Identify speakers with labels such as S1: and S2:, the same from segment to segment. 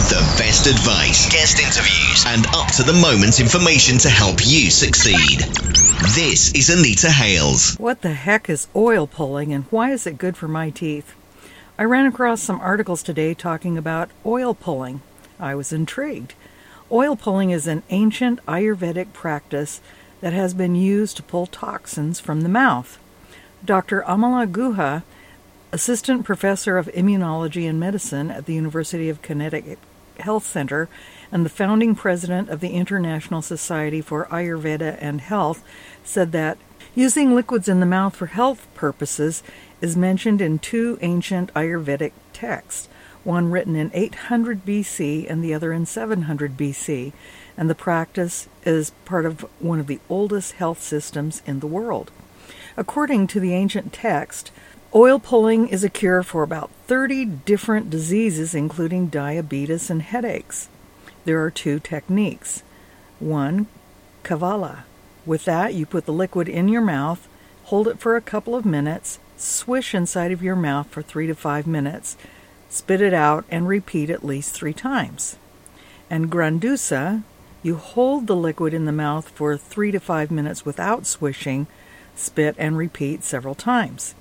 S1: with the best advice, guest interviews, and up to the moment information to help you succeed. This is Anita Hales.
S2: What the heck is oil pulling and why is it good for my teeth? I ran across some articles today talking about oil pulling. I was intrigued. Oil pulling is an ancient Ayurvedic practice that has been used to pull toxins from the mouth. Dr. Amala Guha assistant professor of immunology and medicine at the University of Connecticut Health Center and the founding president of the International Society for Ayurveda and Health, said that using liquids in the mouth for health purposes is mentioned in two ancient Ayurvedic texts, one written in 800 BC and the other in 700 BC, and the practice is part of one of the oldest health systems in the world. According to the ancient text, Oil pulling is a cure for about 30 different diseases, including diabetes and headaches. There are two techniques. One, Kavala. With that, you put the liquid in your mouth, hold it for a couple of minutes, swish inside of your mouth for three to five minutes, spit it out, and repeat at least three times. And Grandusa, you hold the liquid in the mouth for three to five minutes without swishing, spit, and repeat several times.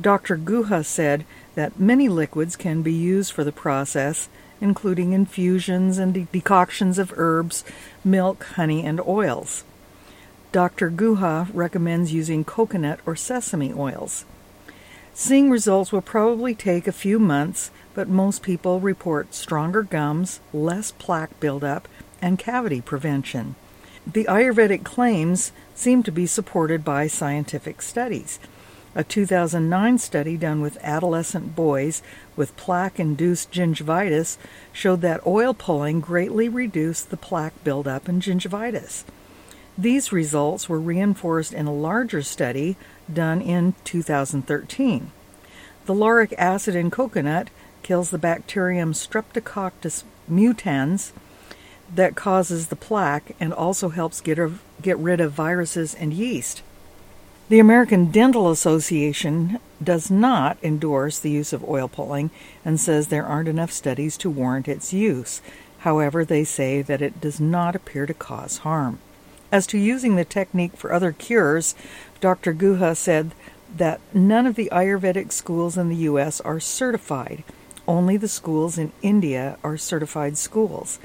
S2: Dr. Guha said that many liquids can be used for the process, including infusions and de- decoctions of herbs, milk, honey, and oils. Dr. Guha recommends using coconut or sesame oils. Seeing results will probably take a few months, but most people report stronger gums, less plaque buildup, and cavity prevention. The Ayurvedic claims seem to be supported by scientific studies. A 2009 study done with adolescent boys with plaque induced gingivitis showed that oil pulling greatly reduced the plaque buildup and gingivitis. These results were reinforced in a larger study done in 2013. The lauric acid in coconut kills the bacterium Streptococcus mutans that causes the plaque and also helps get, get rid of viruses and yeast. The American Dental Association does not endorse the use of oil pulling and says there aren't enough studies to warrant its use. However, they say that it does not appear to cause harm. As to using the technique for other cures, Dr. Guha said that none of the Ayurvedic schools in the U.S. are certified. Only the schools in India are certified schools.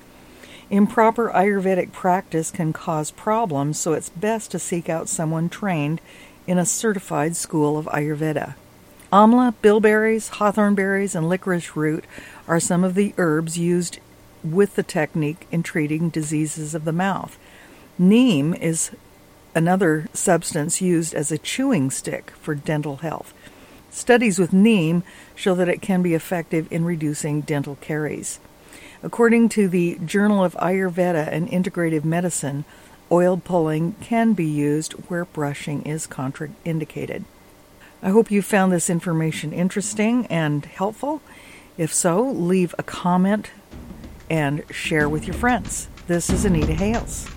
S2: Improper Ayurvedic practice can cause problems, so it's best to seek out someone trained in a certified school of Ayurveda. Amla, bilberries, hawthorn berries, and licorice root are some of the herbs used with the technique in treating diseases of the mouth. Neem is another substance used as a chewing stick for dental health. Studies with neem show that it can be effective in reducing dental caries. According to the Journal of Ayurveda and Integrative Medicine, Oil pulling can be used where brushing is contraindicated. I hope you found this information interesting and helpful. If so, leave a comment and share with your friends. This is Anita Hales.